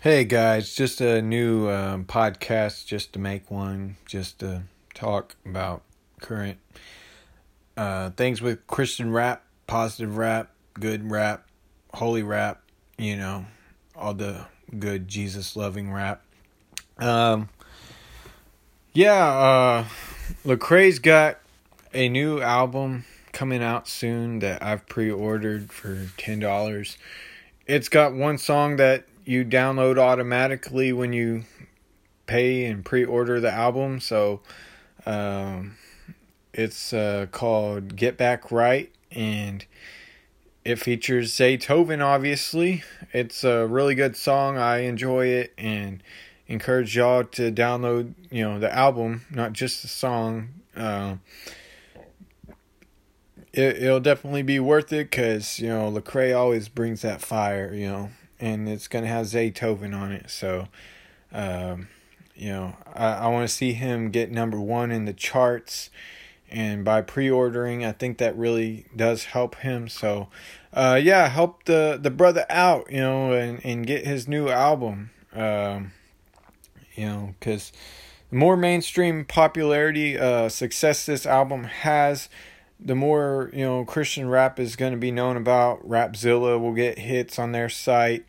Hey guys, just a new um, podcast just to make one, just to talk about current uh, things with Christian rap, positive rap, good rap, holy rap, you know, all the good Jesus loving rap. Um, yeah, uh, Lecrae's got a new album coming out soon that I've pre ordered for $10. It's got one song that you download automatically when you pay and pre-order the album. So um, it's uh, called "Get Back Right," and it features Zaytoven. Obviously, it's a really good song. I enjoy it and encourage y'all to download. You know the album, not just the song. Uh, it, it'll definitely be worth it because you know Lecrae always brings that fire. You know and it's gonna have Zaytoven on it. So, um, you know, I, I want to see him get number one in the charts, and by pre-ordering, I think that really does help him. So, uh, yeah, help the the brother out, you know, and and get his new album. Um, you know, because the more mainstream popularity, uh, success this album has the more you know Christian rap is going to be known about. Rapzilla will get hits on their site.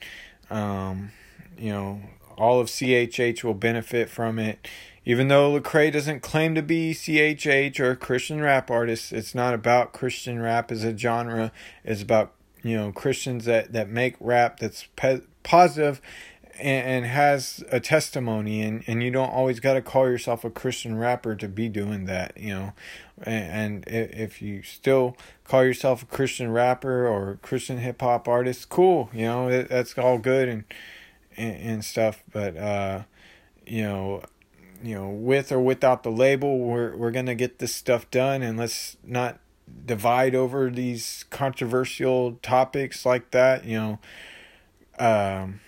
Um, you know, all of CHH will benefit from it. Even though Lecrae doesn't claim to be CHH or a Christian rap artist, it's not about Christian rap as a genre. It's about you know Christians that that make rap that's pe- positive and, has a testimony and, and you don't always got to call yourself a christian rapper to be doing that you know? And, if you still call yourself a christian rapper or christian hip-hop artist cool you know? That's all good and, and and stuff but uh you know you know with or without the label we're we're going to get this stuff done and let's not divide over these controversial topics like that you know? Um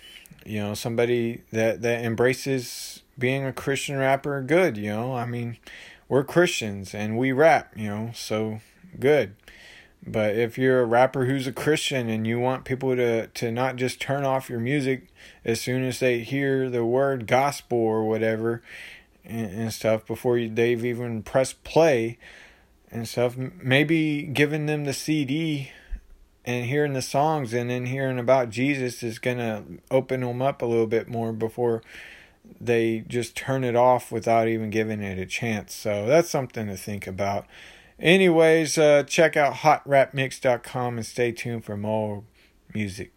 you know somebody that that embraces being a christian rapper good you know. I mean we're christians and we rap you know so good. But if you're a rapper who's a christian and you want people to to not just turn off your music as soon as they hear the word gospel or whatever and, and stuff before you, they've even pressed play and stuff maybe giving them the cd and hearing the songs and then hearing about Jesus is going to open them up a little bit more before they just turn it off without even giving it a chance. So that's something to think about. Anyways, uh, check out hotrapmix.com and stay tuned for more music.